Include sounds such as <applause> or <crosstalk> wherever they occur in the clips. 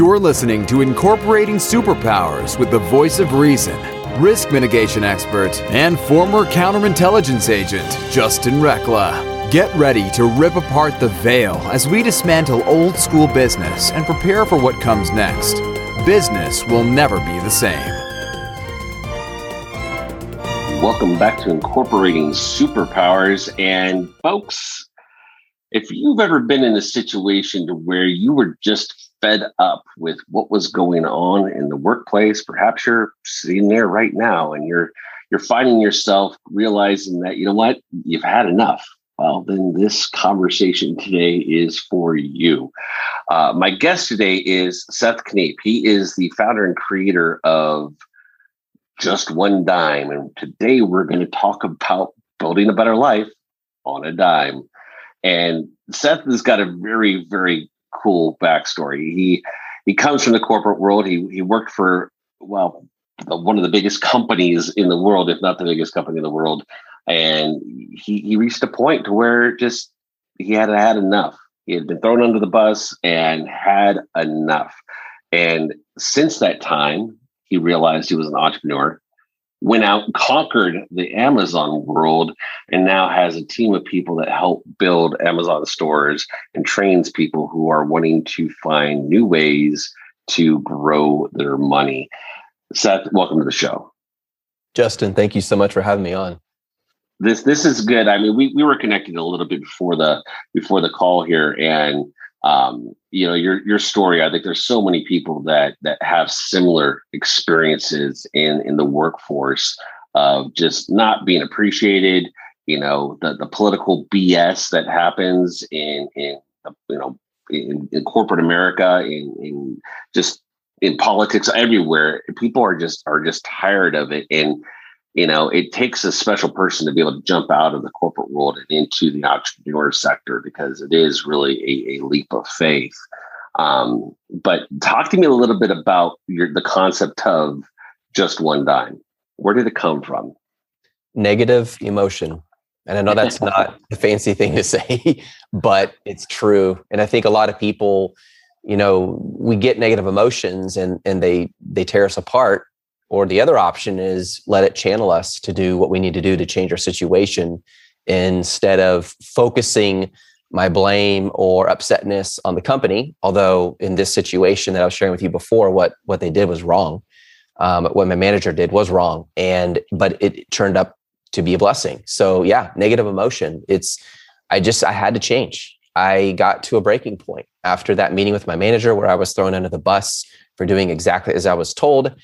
You're listening to Incorporating Superpowers with the voice of reason, risk mitigation expert, and former counterintelligence agent, Justin Recla. Get ready to rip apart the veil as we dismantle old school business and prepare for what comes next. Business will never be the same. Welcome back to Incorporating Superpowers. And folks, if you've ever been in a situation to where you were just fed up with what was going on in the workplace, perhaps you're sitting there right now and you're you're finding yourself realizing that you know what you've had enough. Well, then this conversation today is for you. Uh, my guest today is Seth Kniep. He is the founder and creator of Just One Dime, and today we're going to talk about building a better life on a dime. And Seth has got a very, very cool backstory. He he comes from the corporate world. He he worked for well one of the biggest companies in the world, if not the biggest company in the world, and he he reached a point to where just he had had enough. He had been thrown under the bus and had enough. And since that time, he realized he was an entrepreneur went out and conquered the Amazon world and now has a team of people that help build Amazon stores and trains people who are wanting to find new ways to grow their money. Seth, welcome to the show. Justin, thank you so much for having me on. This this is good. I mean, we, we were connected a little bit before the before the call here, and um, you know your your story i think there's so many people that that have similar experiences in in the workforce of just not being appreciated you know the the political bs that happens in in you know in, in corporate america in in just in politics everywhere. People are just are just tired of it. And you know, it takes a special person to be able to jump out of the corporate world and into the entrepreneur sector because it is really a, a leap of faith. Um, but talk to me a little bit about your, the concept of just one dime. Where did it come from? Negative emotion. And I know that's <laughs> not a fancy thing to say, <laughs> but it's true. And I think a lot of people, you know, we get negative emotions and and they they tear us apart or the other option is let it channel us to do what we need to do to change our situation instead of focusing my blame or upsetness on the company. Although in this situation that I was sharing with you before, what what they did was wrong. Um, what my manager did was wrong, and but it turned up to be a blessing. So yeah, negative emotion. It's I just I had to change. I got to a breaking point after that meeting with my manager where I was thrown under the bus for doing exactly as I was told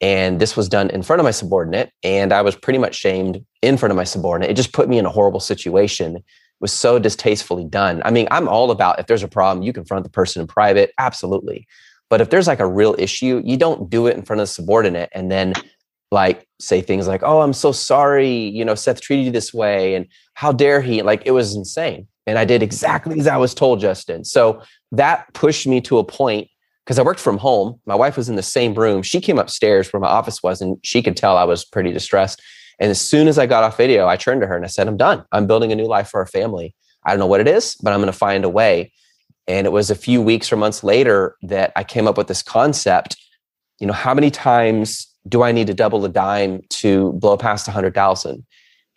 and this was done in front of my subordinate. And I was pretty much shamed in front of my subordinate. It just put me in a horrible situation. It was so distastefully done. I mean, I'm all about if there's a problem, you confront the person in private. Absolutely. But if there's like a real issue, you don't do it in front of the subordinate and then like say things like, oh, I'm so sorry, you know, Seth treated you this way. And how dare he? Like it was insane. And I did exactly as I was told, Justin. So that pushed me to a point because I worked from home. My wife was in the same room. She came upstairs where my office was, and she could tell I was pretty distressed. And as soon as I got off video, I turned to her and I said, I'm done. I'm building a new life for our family. I don't know what it is, but I'm going to find a way. And it was a few weeks or months later that I came up with this concept. You know, how many times do I need to double a dime to blow past 100,000?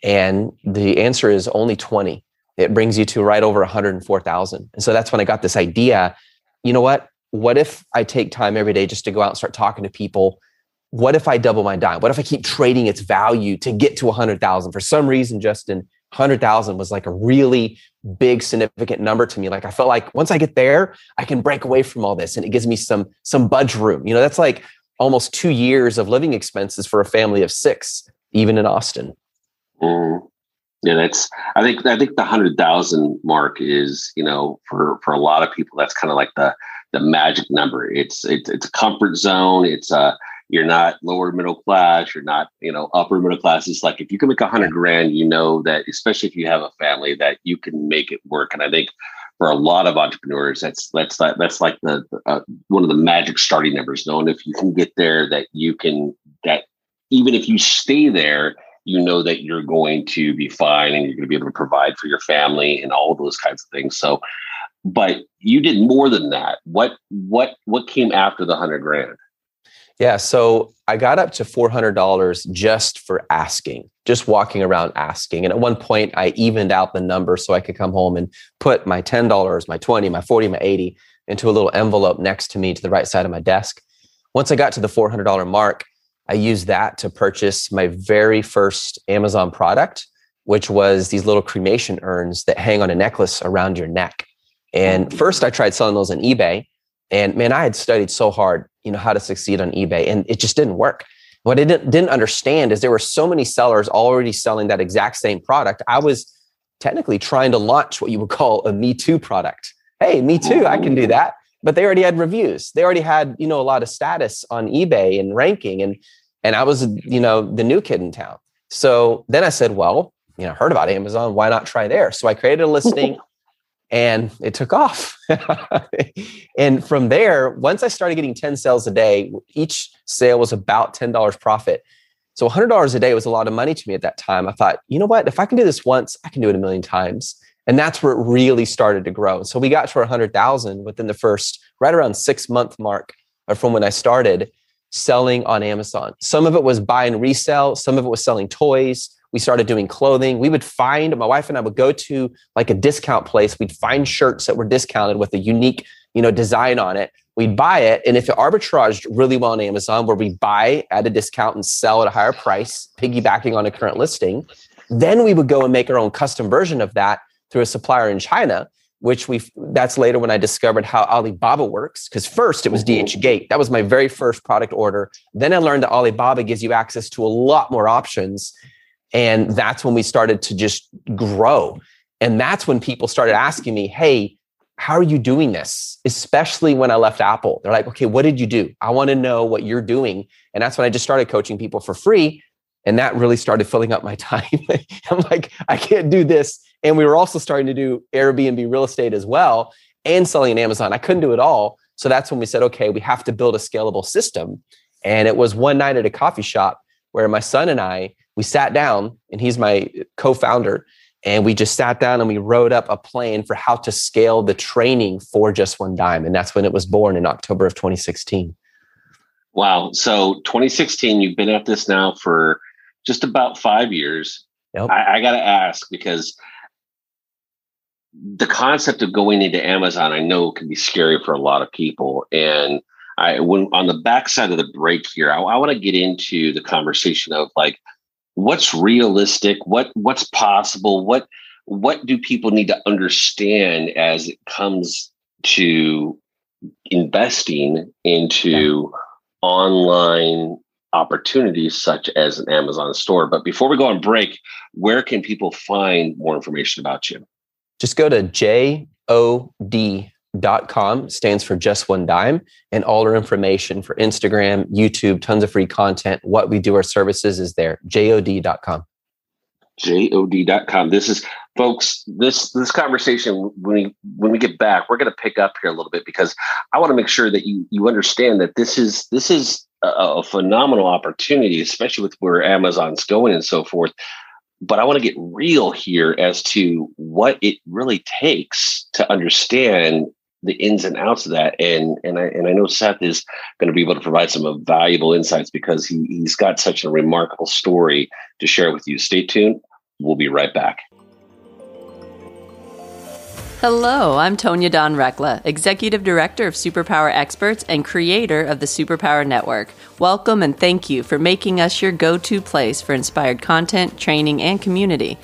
And the answer is only 20. It brings you to right over 104,000. And so that's when I got this idea. You know what? What if I take time every day just to go out and start talking to people? What if I double my dime? What if I keep trading its value to get to 100,000? For some reason, Justin, 100,000 was like a really big significant number to me. Like I felt like once I get there, I can break away from all this and it gives me some some budge room. You know, that's like almost 2 years of living expenses for a family of 6 even in Austin. Mm. Yeah, that's. I think. I think the hundred thousand mark is, you know, for for a lot of people, that's kind of like the the magic number. It's it's it's a comfort zone. It's a uh, you're not lower middle class. You're not you know upper middle class. It's like if you can make a hundred grand, you know that especially if you have a family that you can make it work. And I think for a lot of entrepreneurs, that's that's that's like the uh, one of the magic starting numbers. Knowing if you can get there, that you can that even if you stay there, you know that you're going to be fine and you're going to be able to provide for your family and all those kinds of things. So but you did more than that. What what what came after the hundred grand? Yeah, so I got up to four hundred dollars just for asking, just walking around asking. And at one point, I evened out the number so I could come home and put my ten dollars, my twenty, my forty, my eighty into a little envelope next to me to the right side of my desk. Once I got to the four hundred dollar mark, I used that to purchase my very first Amazon product, which was these little cremation urns that hang on a necklace around your neck. And oh. first, I tried selling those on eBay. And man, I had studied so hard, you know, how to succeed on eBay, and it just didn't work. What I didn't, didn't understand is there were so many sellers already selling that exact same product. I was technically trying to launch what you would call a Me Too product. Hey, me too, I can do oh. that. But they already had reviews. They already had, you know, a lot of status on eBay and ranking. And and I was, you know, the new kid in town. So then I said, well, you know, heard about Amazon. Why not try there? So I created a <laughs> listing and it took off. <laughs> and from there, once I started getting 10 sales a day, each sale was about $10 profit. So $100 a day was a lot of money to me at that time. I thought, you know what? If I can do this once, I can do it a million times. And that's where it really started to grow. So we got to 100,000 within the first right around six month mark from when I started selling on Amazon. Some of it was buy and resell, some of it was selling toys, we started doing clothing. We would find, my wife and I would go to like a discount place. We'd find shirts that were discounted with a unique, you know, design on it. We'd buy it. And if it arbitraged really well on Amazon, where we buy at a discount and sell at a higher price, piggybacking on a current listing, then we would go and make our own custom version of that through a supplier in China which we that's later when I discovered how Alibaba works. Because first it was mm-hmm. DHgate. That was my very first product order. Then I learned that Alibaba gives you access to a lot more options. And that's when we started to just grow. And that's when people started asking me, hey, how are you doing this? Especially when I left Apple. They're like, okay, what did you do? I want to know what you're doing. And that's when I just started coaching people for free. And that really started filling up my <laughs> time. I'm like, I can't do this. And we were also starting to do Airbnb real estate as well and selling in Amazon. I couldn't do it all. So that's when we said, okay, we have to build a scalable system. And it was one night at a coffee shop where my son and I we sat down and he's my co-founder and we just sat down and we wrote up a plan for how to scale the training for just one dime and that's when it was born in october of 2016 wow. So 2016 you've been at this now for just about five years. Yep. I, I gotta ask because the concept of going into amazon i know can be scary for a lot of people and I when on the backside of the break here, I, I want to get into the conversation of like what's realistic, what what's possible, what what do people need to understand as it comes to investing into yeah. online opportunities such as an Amazon store. But before we go on break, where can people find more information about you? Just go to J O D dot com stands for just one dime and all our information for instagram youtube tons of free content what we do our services is there. Jod.com jod.com this is folks this this conversation when we when we get back we're going to pick up here a little bit because i want to make sure that you you understand that this is this is a, a phenomenal opportunity especially with where amazon's going and so forth. But I want to get real here as to what it really takes to understand the ins and outs of that. And and I and I know Seth is going to be able to provide some uh, valuable insights because he, he's got such a remarkable story to share with you. Stay tuned. We'll be right back. Hello, I'm Tonya Dawn Recla, Executive Director of Superpower Experts and creator of the Superpower Network. Welcome and thank you for making us your go to place for inspired content, training, and community.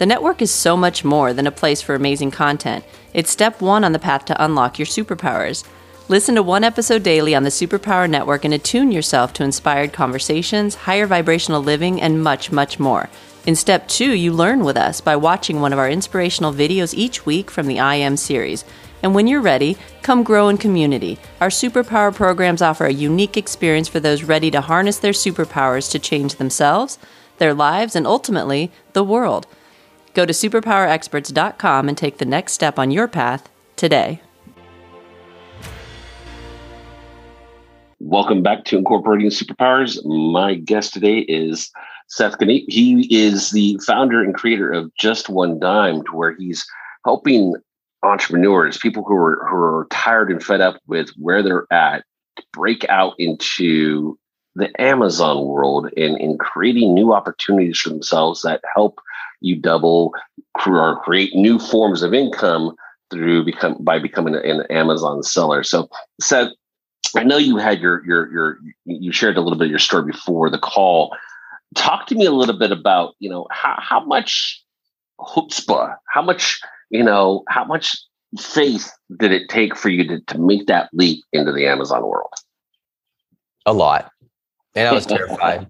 The network is so much more than a place for amazing content. It's step one on the path to unlock your superpowers. Listen to one episode daily on the Superpower Network and attune yourself to inspired conversations, higher vibrational living, and much, much more. In step two, you learn with us by watching one of our inspirational videos each week from the I Am series. And when you're ready, come grow in community. Our superpower programs offer a unique experience for those ready to harness their superpowers to change themselves, their lives, and ultimately, the world. Go to superpowerexperts.com and take the next step on your path today. Welcome back to Incorporating Superpowers. My guest today is Seth Kniep. He is the founder and creator of Just One Dime, to where he's helping entrepreneurs, people who are who are tired and fed up with where they're at, break out into the Amazon world and in creating new opportunities for themselves that help you double or create new forms of income through become by becoming an Amazon seller. So, Seth, I know you had your your your you shared a little bit of your story before the call. Talk to me a little bit about you know how how much chutzpah, how much you know how much faith did it take for you to to make that leap into the Amazon world? A lot. And I was <laughs> terrified.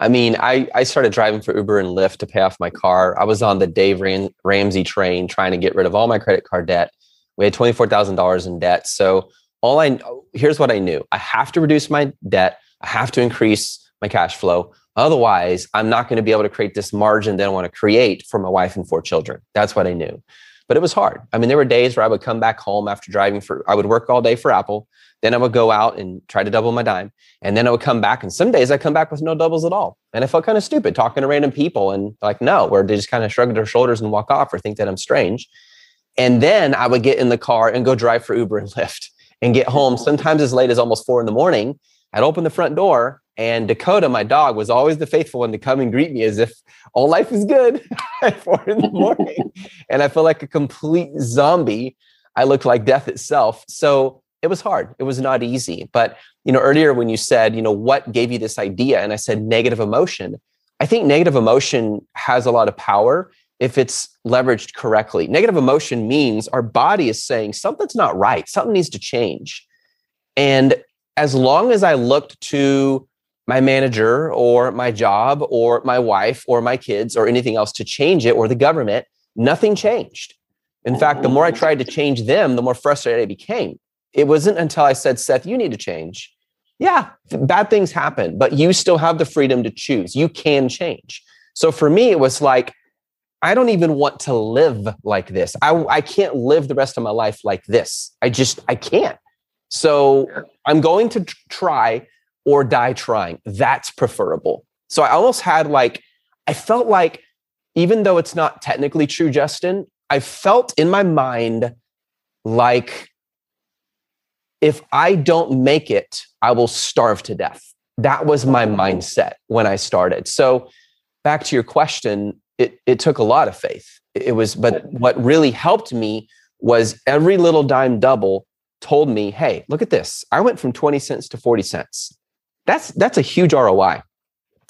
I mean, I, I started driving for Uber and Lyft to pay off my car. I was on the Dave Ram- Ramsey train trying to get rid of all my credit card debt. We had $24,000 in debt. So all I here's what I knew. I have to reduce my debt. I have to increase my cash flow. Otherwise, I'm not going to be able to create this margin that I want to create for my wife and four children. That's what I knew. But it was hard. I mean, there were days where I would come back home after driving for I would work all day for Apple. Then I would go out and try to double my dime. And then I would come back. And some days I come back with no doubles at all. And I felt kind of stupid talking to random people and like, no, where they just kind of shrug their shoulders and walk off or think that I'm strange. And then I would get in the car and go drive for Uber and <laughs> Lyft and get home <laughs> sometimes as late as almost four in the morning. I'd open the front door and Dakota, my dog, was always the faithful one to come and greet me as if all life is good <laughs> at four in the <laughs> morning. and I feel like a complete zombie. I looked like death itself. So it was hard. It was not easy. But, you know, earlier when you said, you know, what gave you this idea? And I said negative emotion. I think negative emotion has a lot of power if it's leveraged correctly. Negative emotion means our body is saying something's not right, something needs to change. And as long as I looked to my manager or my job or my wife or my kids or anything else to change it or the government, nothing changed. In fact, the more I tried to change them, the more frustrated I became it wasn't until I said, Seth, you need to change. Yeah, bad things happen, but you still have the freedom to choose. You can change. So for me, it was like, I don't even want to live like this. I, I can't live the rest of my life like this. I just, I can't. So I'm going to try or die trying. That's preferable. So I almost had like, I felt like, even though it's not technically true, Justin, I felt in my mind like if I don't make it, I will starve to death. That was my mindset when I started. So, back to your question, it, it took a lot of faith. It was, but what really helped me was every little dime double told me, hey, look at this. I went from 20 cents to 40 cents. That's that's a huge ROI.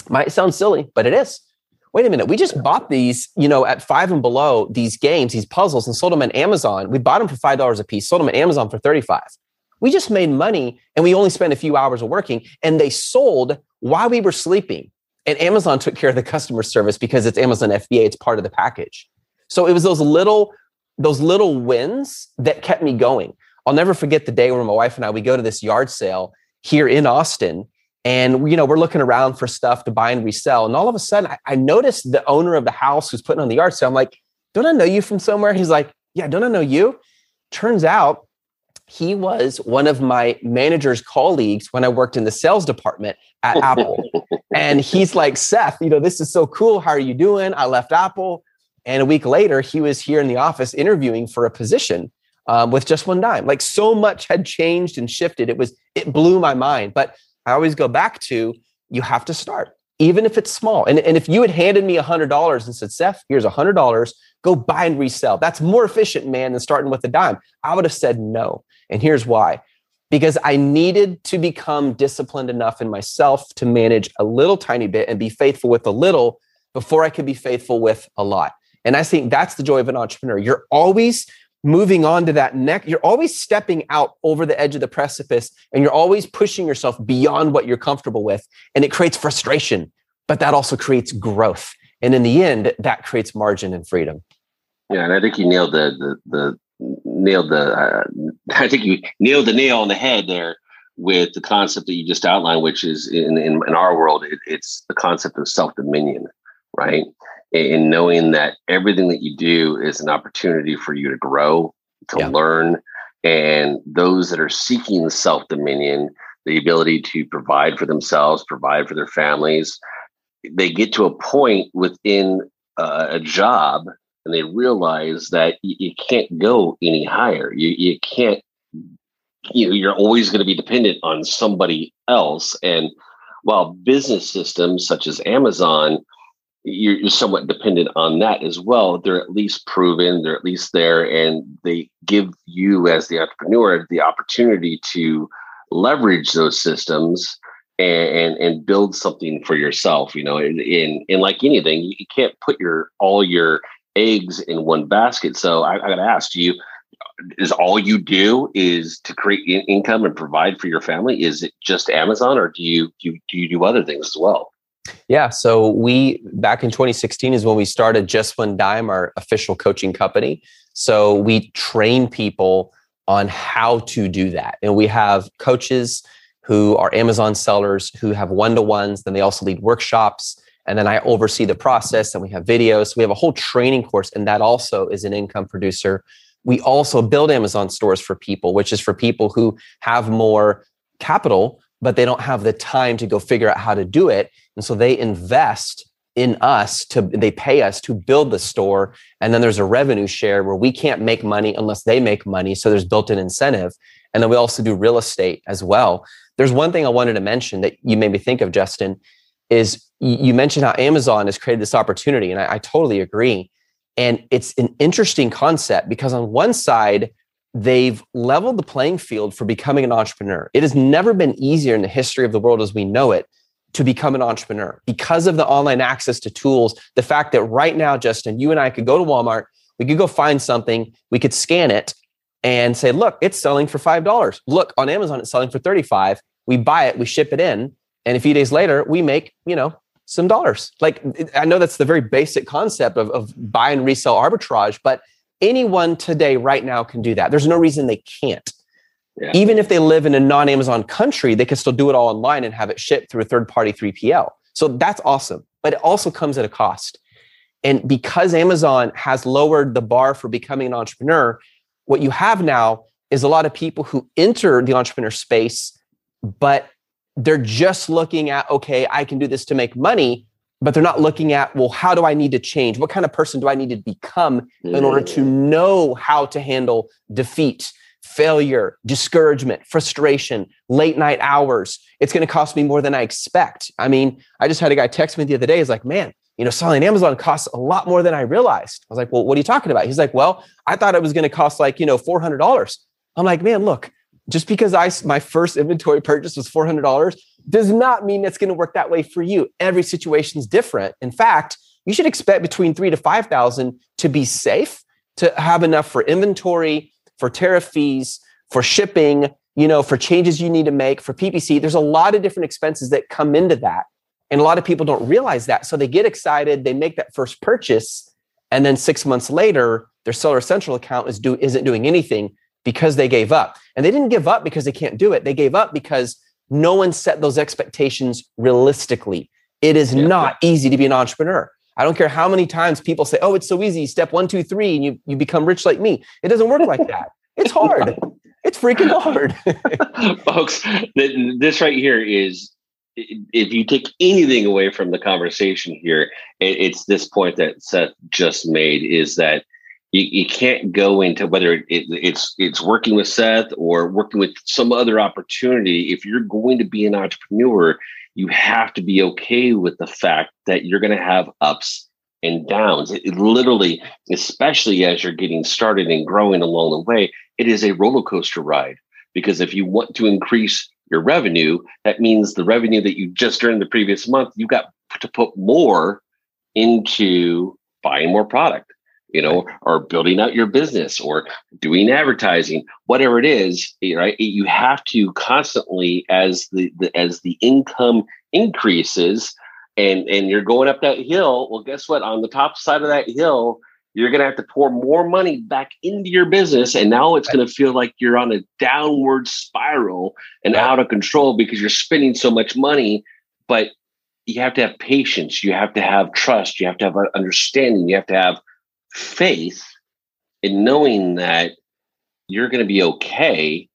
Might sound silly, but it is. Wait a minute, we just bought these, you know, at five and below, these games, these puzzles, and sold them on Amazon. We bought them for five dollars a piece, sold them on Amazon for 35. We just made money and we only spent a few hours of working and they sold while we were sleeping. And Amazon took care of the customer service because it's Amazon FBA, it's part of the package. So it was those little those little wins that kept me going. I'll never forget the day when my wife and I we go to this yard sale here in Austin and you know we're looking around for stuff to buy and resell and all of a sudden I, I noticed the owner of the house who's putting on the yard sale i'm like don't i know you from somewhere he's like yeah don't i know you turns out he was one of my manager's colleagues when I worked in the sales department at <laughs> Apple. and he's like, Seth, you know, this is so cool. How are you doing? I left Apple. And a week later, he was here in the office interviewing for a position um, with just one dime. Like so much had changed and shifted. It was, it blew my mind. But I always go back to you have to start, even if it's small. And, and if you had handed me a $100 and said, Seth, here's a $100, go buy and resell. That's more efficient, man, than starting with a dime. I would have said no. And here's why because I needed to become disciplined enough in myself to manage a little tiny bit and be faithful with a little before I could be faithful with a lot. And I think that's the joy of an entrepreneur. You're always moving on to that neck you're always stepping out over the edge of the precipice and you're always pushing yourself beyond what you're comfortable with. And it creates frustration, but that also creates growth. And in the end, that creates margin and freedom. Yeah, and I think you nailed the the, the nailed the. Uh, <laughs> I think you nailed the nail on the head there with the concept that you just outlined, which is in in, in our world, it, it's the concept of self dominion, right? In knowing that everything that you do is an opportunity for you to grow, to yeah. learn, and those that are seeking self dominion, the ability to provide for themselves, provide for their families, they get to a point within uh, a job and they realize that you, you can't go any higher. You you can't. You know, you're always going to be dependent on somebody else. And while business systems such as Amazon, you're, you're somewhat dependent on that as well. They're at least proven. They're at least there, and they give you as the entrepreneur the opportunity to leverage those systems and, and, build something for yourself. You know, and, and like anything, you can't put your all your eggs in one basket. So I, I got to ask you: Is all you do is to create in- income and provide for your family? Is it just Amazon, or do you do you, do you do other things as well? Yeah. So we back in 2016 is when we started Just One Dime, our official coaching company. So we train people on how to do that, and we have coaches who are Amazon sellers who have one to ones. Then they also lead workshops. And then I oversee the process and we have videos. We have a whole training course, and that also is an income producer. We also build Amazon stores for people, which is for people who have more capital, but they don't have the time to go figure out how to do it. And so they invest in us to they pay us to build the store. And then there's a revenue share where we can't make money unless they make money. So there's built-in incentive. And then we also do real estate as well. There's one thing i wanted to mention that you made me think of justin is you mentioned how amazon has created this opportunity and I, I totally agree. And it's an interesting concept because on one side they've leveled the playing field for becoming an entrepreneur it has never been easier in the history of the world as we know it to become an entrepreneur because of the online access to tools. The fact that right now, Justin, you and I could go to Walmart, we could go find something, we could scan it and say, look, it's selling for $5. Look, on Amazon, it's selling for 35. We buy it, we ship it in. And a few days later, we make, you know, some dollars. Like I know that's the very basic concept of, of buy and resell arbitrage, but anyone today, right now, can do that. There's no reason they can't. Yeah. Even if they live in a non Amazon country, they can still do it all online and have it shipped through a third party 3PL. So that's awesome. But it also comes at a cost. And because Amazon has lowered the bar for becoming an entrepreneur, what you have now is a lot of people who enter the entrepreneur space, but they're just looking at, okay, I can do this to make money, but they're not looking at, well, how do I need to change? What kind of person do I need to become in order to mm. know how to handle defeat? failure, discouragement, frustration, late night hours. It's going to cost me more than I expect. I mean, I just had a guy text me the other day. He's like, man, you know, selling Amazon costs a lot more than I realized. I was like, well, what are you talking about? He's like, well, I thought it was going to cost like, you know, $400. I'm like, man, look, just because I my first inventory purchase was $400 does not mean it's going to work that way for you. Every situation is different. In fact, you should expect between 3 to 5,000 to be safe, to have enough for inventory, for tariff fees, for shipping, you know, for changes you need to make, for PPC. There's a lot of different expenses that come into that. And a lot of people don't realize that. So they get excited, they make that first purchase, and then six months later, their Seller Central account is do, isn't doing anything because they gave up. And they didn't give up because they can't do it. They gave up because no one set those expectations realistically. It is yeah. not easy to be an entrepreneur. I don't care how many times people say, "Oh, it's so easy. Step one, two, three, and you you become rich like me." It doesn't work like that. It's hard. <laughs> It's freaking hard, <laughs> folks. This right here is if you take anything away from the conversation here, it's this point that Seth just made is that you, you can't go into whether it, it's it's working with Seth or working with some other opportunity. If you're going to be an entrepreneur, you have to be okay with the fact that you're going to have ups and downs. It, it, literally, especially as you're getting started and growing along the way, it is a roller coaster ride. Because if you want to increase your revenue, that means the revenue that you just earned the previous month, you got to put more into buying more product you know, or building out your business or doing advertising, whatever it is, eh, right? Eh, you have to constantly, as the, the as the income increases, and and you're going up that hill. Well, guess what? On the top side of that hill, you're going to have to pour more money back into your business, and now it's going to feel like you're on a downward spiral and out of control because you're spending so much money. But you have to have patience. You have to have trust. You have to have understanding. You have to have faith in knowing that you're going to be okay.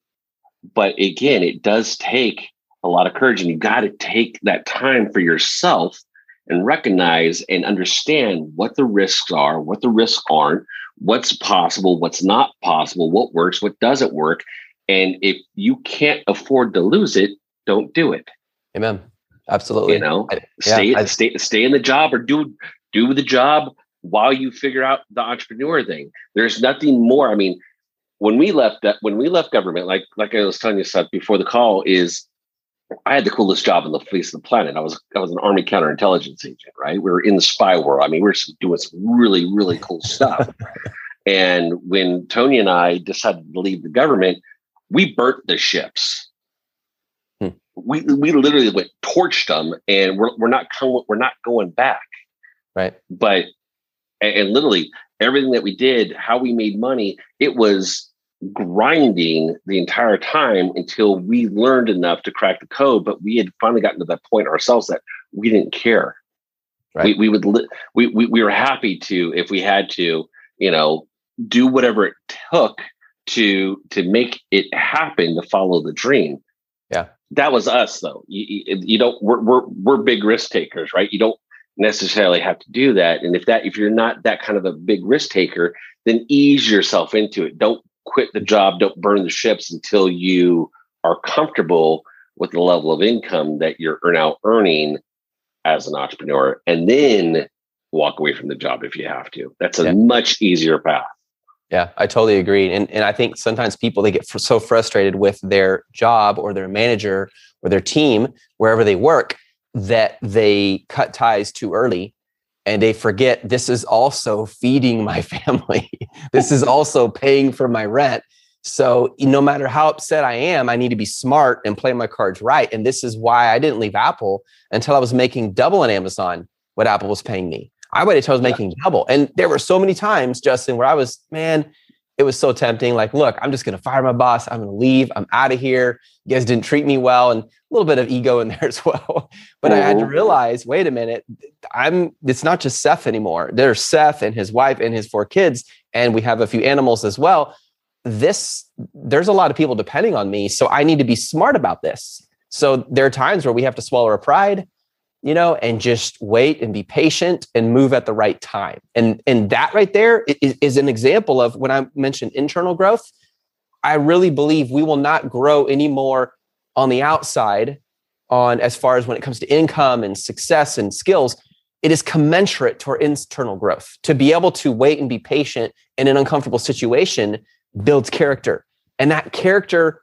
But again, it does take a lot of courage, and you got to take that time for yourself and recognize and understand what the risks are, what the risks aren't, what's possible, what's not possible, what works, what doesn't work. And if you can't afford to lose it, don't do it. Amen. Absolutely. You know, I, stay, yeah, I, stay, stay in the job or do, do the job while you figure out the entrepreneur thing. There's nothing more. I mean, when we left that, when we left government, like, like I was telling you stuff before the call is I had the coolest job on the face of the planet. I was I was an army counterintelligence agent, right? We were in the spy world. I mean, we were doing some really really cool stuff. <laughs> and when Tony and I decided to leave the government, we burnt the ships. Hmm. We we literally went torched them, and we're we're not coming, we're not going back. Right. But and, and literally everything that we did, how we made money, it was grinding the entire time until we learned enough to crack the code. But we had finally gotten to that point ourselves that we didn't care. Right. We, we would li- we, we we were happy to if we had to, you know, do whatever it took to to make it happen to follow the dream. Yeah, that was us though. You, you, you don't we're, we're we're big risk takers, right? You don't necessarily have to do that. And if that if you're not that kind of a big risk taker, then ease yourself into it. Don't quit the job, don't burn the ships until you are comfortable with the level of income that you're now earning as an entrepreneur, and then walk away from the job if you have to. That's a yeah. much easier path. Yeah, I totally agree. And, and I think sometimes people, they get so frustrated with their job or their manager or their team, wherever they work, that they cut ties too early and they forget this is also feeding my <laughs> family. this is also paying for my rent. So no matter how upset I am, I need to be smart and play my cards right. And this is why I didn't leave Apple until I was making double on Amazon what Apple was paying me. I waited until I was making double. And there were so many times, Justin, where I was, man, it was so tempting. Like, look, I'm just going to fire my boss. I'm going to leave. I'm out of here. You guys didn't treat me well. And a little bit of ego in <laughs> there as well. But mm-hmm. I had to mm-hmm. realize, wait a minute, I'm, it's not just Seth anymore. There's Seth and his wife and his four kids. And we have a few animals as well. This, there's a lot of people depending on me. So I need to be smart about this. So there are times where we have to swallow our pride you know, and just wait and be patient and move at the right time. And and that right there is, is an example of when I mentioned internal growth. I really believe we will not grow anymore on the outside on as far as when it comes to income and success and skills it is commensurate to our internal growth to be able to wait and be patient in an uncomfortable situation builds character and that character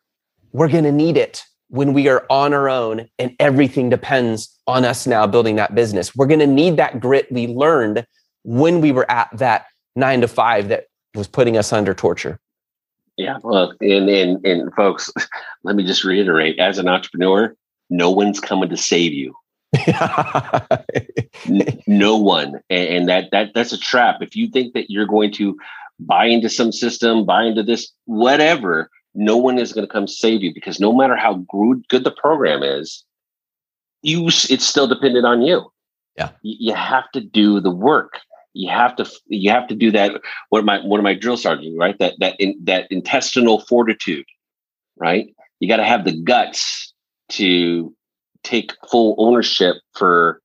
we're going to need it when we are on our own and everything depends on us now building that business. We're going to need that grit we learned when we were at that nine to five that was putting us under torture. Yeah. Well, and, and, and folks, <laughs> let me just reiterate as an entrepreneur, no one's coming to save you. <laughs> no one. And that, that, that's a trap. If you think that you're going to buy into some system, buy into this, whatever, no one is going to come save you because no matter how good, good the program is, you it's still dependent on you. Yeah, you, have to do the work. You have to you have to do that. What my one of my drill sergeants, right? That that in, that intestinal fortitude, right? You got to have the guts to take full ownership for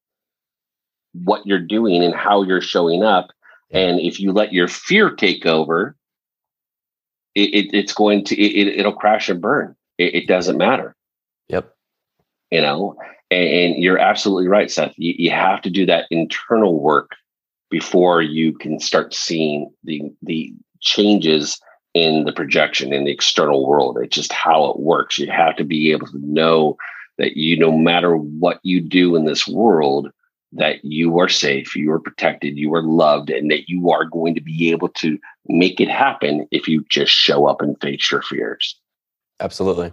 what you're doing and how you're showing up. And if you let your fear take over, it, it, it's going to it, will crash and burn. It, it, doesn't matter. Yep. You know, and, and you're absolutely right, Seth. You, you have to do that internal work before you can start seeing the the changes in the projection in the external world. It's just how it works. You have to be able to know that you, no matter what you do in this world, that you are safe, you are protected, you are loved, and that you are going to be able to make it happen if you just show up and face your fears. Absolutely.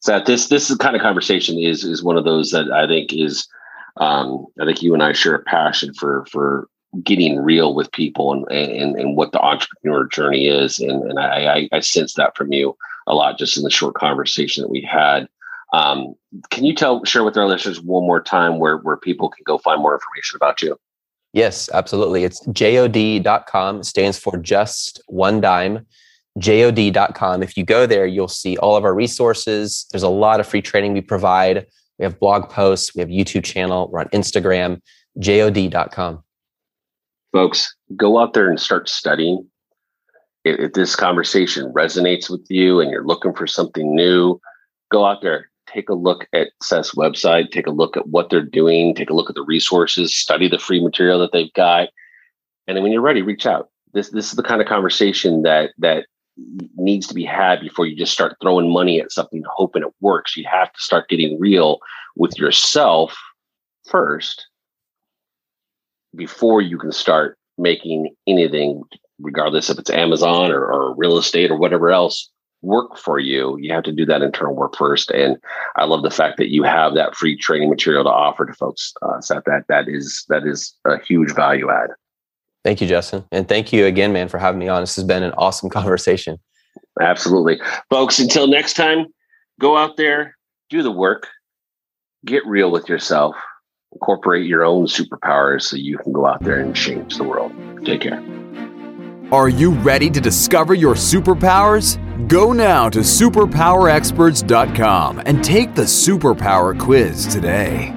So this this kind of conversation is is one of those that I think is um, I think you and I share a passion for for getting real with people and and, and what the entrepreneur journey is, and and I, I I sense that from you a lot just in the short conversation that we had. Um, can you tell share with our listeners one more time where where people can go find more information about you? Yes, absolutely. It's jod.com. It stands for just one dime. jod.com. If you go there, you'll see all of our resources. There's a lot of free training we provide. We We have blog posts. We have YouTube channel. We're on Instagram, jod.com. Folks, go out there and start studying. If, if this conversation resonates with you and you're looking for something new, go out there, take a look at Seth's website, take a look at what they're doing, take a look at the resources, study the free material that they've got. And then when you're ready, reach out. This this is the kind of conversation that that needs to be had before you just start throwing money at something hoping it works. You have to start getting real with yourself first before you can start making anything, regardless if it's Amazon or, or real estate or whatever else, work for you. You have to do that internal work first. And I love the fact that you have that free training material to offer to folks. Uh, so that that is that is a huge value add. Thank you, Justin. And thank you again, man, for having me on. This has been an awesome <laughs> conversation. Absolutely. Folks, until next time, go out there, do the work, get real with yourself, incorporate your own superpowers so you can go out there and change the world. Take care. Are you ready to discover your superpowers? Go now to superpowerexperts.com and take the superpower quiz today.